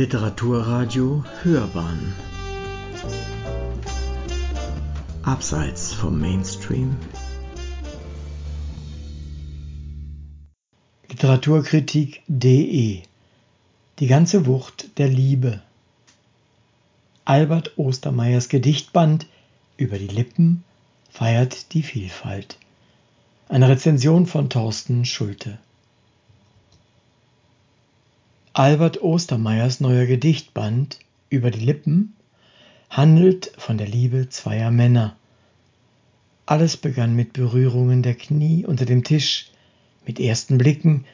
Literaturradio Hörbahn. Abseits vom Mainstream. Literaturkritik.de Die ganze Wucht der Liebe. Albert Ostermeyers Gedichtband Über die Lippen feiert die Vielfalt. Eine Rezension von Thorsten Schulte Albert Ostermeyers neuer Gedichtband Über die Lippen handelt von der Liebe zweier Männer. Alles begann mit Berührungen der Knie unter dem Tisch, mit ersten Blicken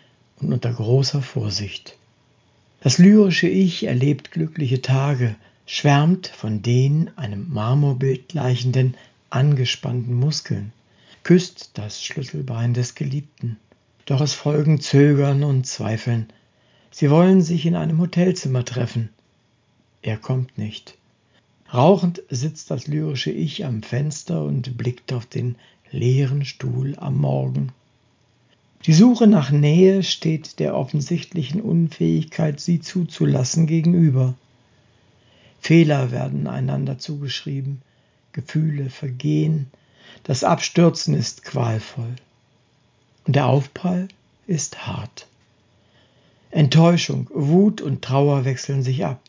und unter großer Vorsicht. Das lyrische Ich erlebt glückliche Tage, schwärmt von den einem Marmorbild gleichenden, angespannten Muskeln, küsst das Schlüsselbein des Geliebten. Doch es folgen Zögern und Zweifeln, Sie wollen sich in einem Hotelzimmer treffen. Er kommt nicht. Rauchend sitzt das lyrische Ich am Fenster und blickt auf den leeren Stuhl am Morgen. Die Suche nach Nähe steht der offensichtlichen Unfähigkeit, sie zuzulassen, gegenüber. Fehler werden einander zugeschrieben, Gefühle vergehen, das Abstürzen ist qualvoll und der Aufprall ist hart. Enttäuschung, Wut und Trauer wechseln sich ab.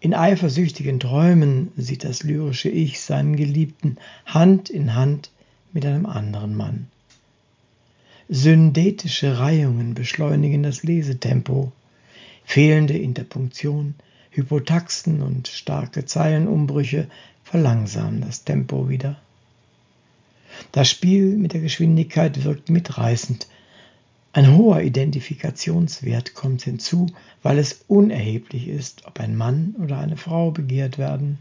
In eifersüchtigen Träumen sieht das lyrische Ich seinen Geliebten Hand in Hand mit einem anderen Mann. Synthetische Reihungen beschleunigen das Lesetempo. Fehlende Interpunktion, Hypotaxen und starke Zeilenumbrüche verlangsamen das Tempo wieder. Das Spiel mit der Geschwindigkeit wirkt mitreißend, ein hoher Identifikationswert kommt hinzu, weil es unerheblich ist, ob ein Mann oder eine Frau begehrt werden.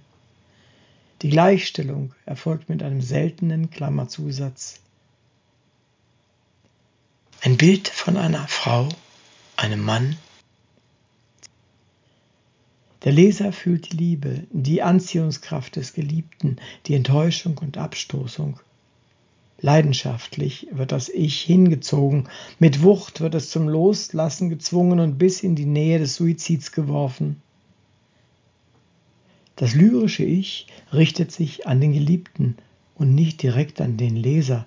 Die Gleichstellung erfolgt mit einem seltenen Klammerzusatz. Ein Bild von einer Frau, einem Mann. Der Leser fühlt die Liebe, die Anziehungskraft des Geliebten, die Enttäuschung und Abstoßung. Leidenschaftlich wird das Ich hingezogen, mit Wucht wird es zum Loslassen gezwungen und bis in die Nähe des Suizids geworfen. Das lyrische Ich richtet sich an den Geliebten und nicht direkt an den Leser.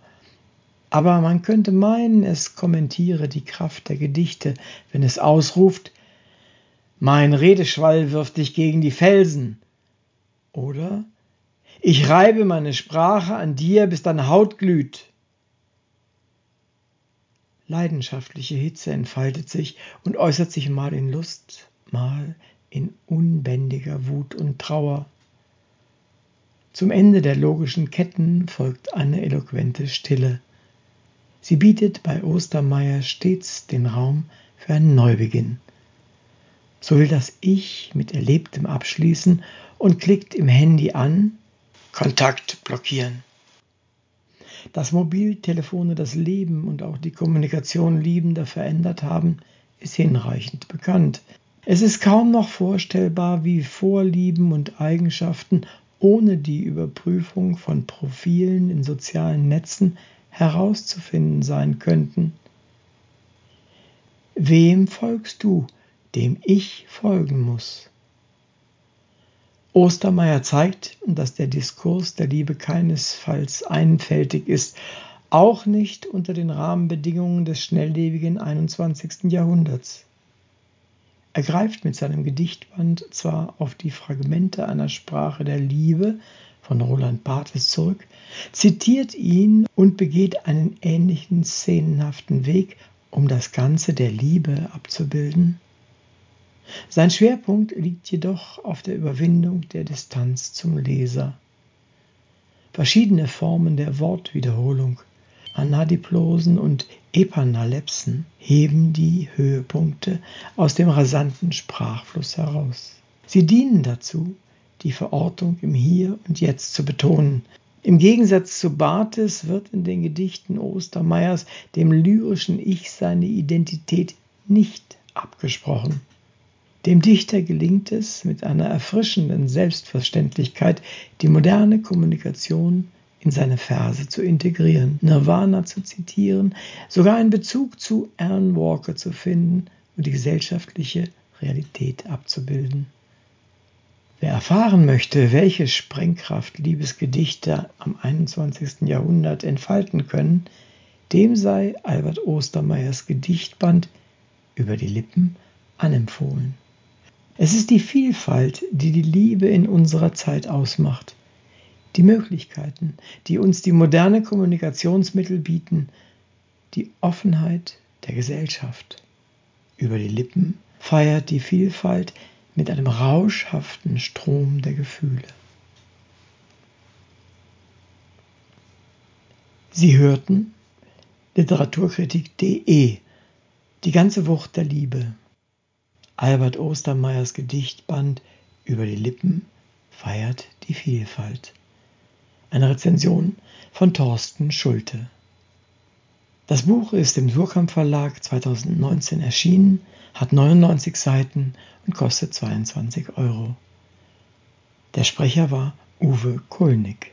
Aber man könnte meinen, es kommentiere die Kraft der Gedichte, wenn es ausruft, mein Redeschwall wirft dich gegen die Felsen. Oder ich reibe meine Sprache an dir, bis deine Haut glüht. Leidenschaftliche Hitze entfaltet sich und äußert sich mal in Lust, mal in unbändiger Wut und Trauer. Zum Ende der logischen Ketten folgt eine eloquente Stille. Sie bietet bei Ostermeier stets den Raum für einen Neubeginn. So will das Ich mit Erlebtem abschließen und klickt im Handy an, Kontakt blockieren. Dass Mobiltelefone das Leben und auch die Kommunikation Liebender verändert haben, ist hinreichend bekannt. Es ist kaum noch vorstellbar, wie Vorlieben und Eigenschaften ohne die Überprüfung von Profilen in sozialen Netzen herauszufinden sein könnten. Wem folgst du, dem ich folgen muss? Ostermeier zeigt, dass der Diskurs der Liebe keinesfalls einfältig ist, auch nicht unter den Rahmenbedingungen des schnelllebigen 21. Jahrhunderts. Er greift mit seinem Gedichtband zwar auf die Fragmente einer Sprache der Liebe von Roland Barthes zurück, zitiert ihn und begeht einen ähnlichen szenenhaften Weg, um das Ganze der Liebe abzubilden. Sein Schwerpunkt liegt jedoch auf der Überwindung der Distanz zum Leser. Verschiedene Formen der Wortwiederholung, Anadiplosen und Epanalepsen heben die Höhepunkte aus dem rasanten Sprachfluss heraus. Sie dienen dazu, die Verortung im Hier und Jetzt zu betonen. Im Gegensatz zu Barthes wird in den Gedichten Ostermeyers dem lyrischen Ich seine Identität nicht abgesprochen. Dem Dichter gelingt es, mit einer erfrischenden Selbstverständlichkeit die moderne Kommunikation in seine Verse zu integrieren, Nirvana zu zitieren, sogar einen Bezug zu Alan Walker zu finden und die gesellschaftliche Realität abzubilden. Wer erfahren möchte, welche Sprengkraft Liebesgedichte am 21. Jahrhundert entfalten können, dem sei Albert Ostermeyers Gedichtband über die Lippen anempfohlen. Es ist die Vielfalt, die die Liebe in unserer Zeit ausmacht. Die Möglichkeiten, die uns die moderne Kommunikationsmittel bieten, die Offenheit der Gesellschaft. Über die Lippen feiert die Vielfalt mit einem rauschhaften Strom der Gefühle. Sie hörten Literaturkritik.de Die ganze Wucht der Liebe Albert Ostermeyers Gedichtband Über die Lippen feiert die Vielfalt. Eine Rezension von Thorsten Schulte. Das Buch ist im Surkamp Verlag 2019 erschienen, hat 99 Seiten und kostet 22 Euro. Der Sprecher war Uwe Kulnig.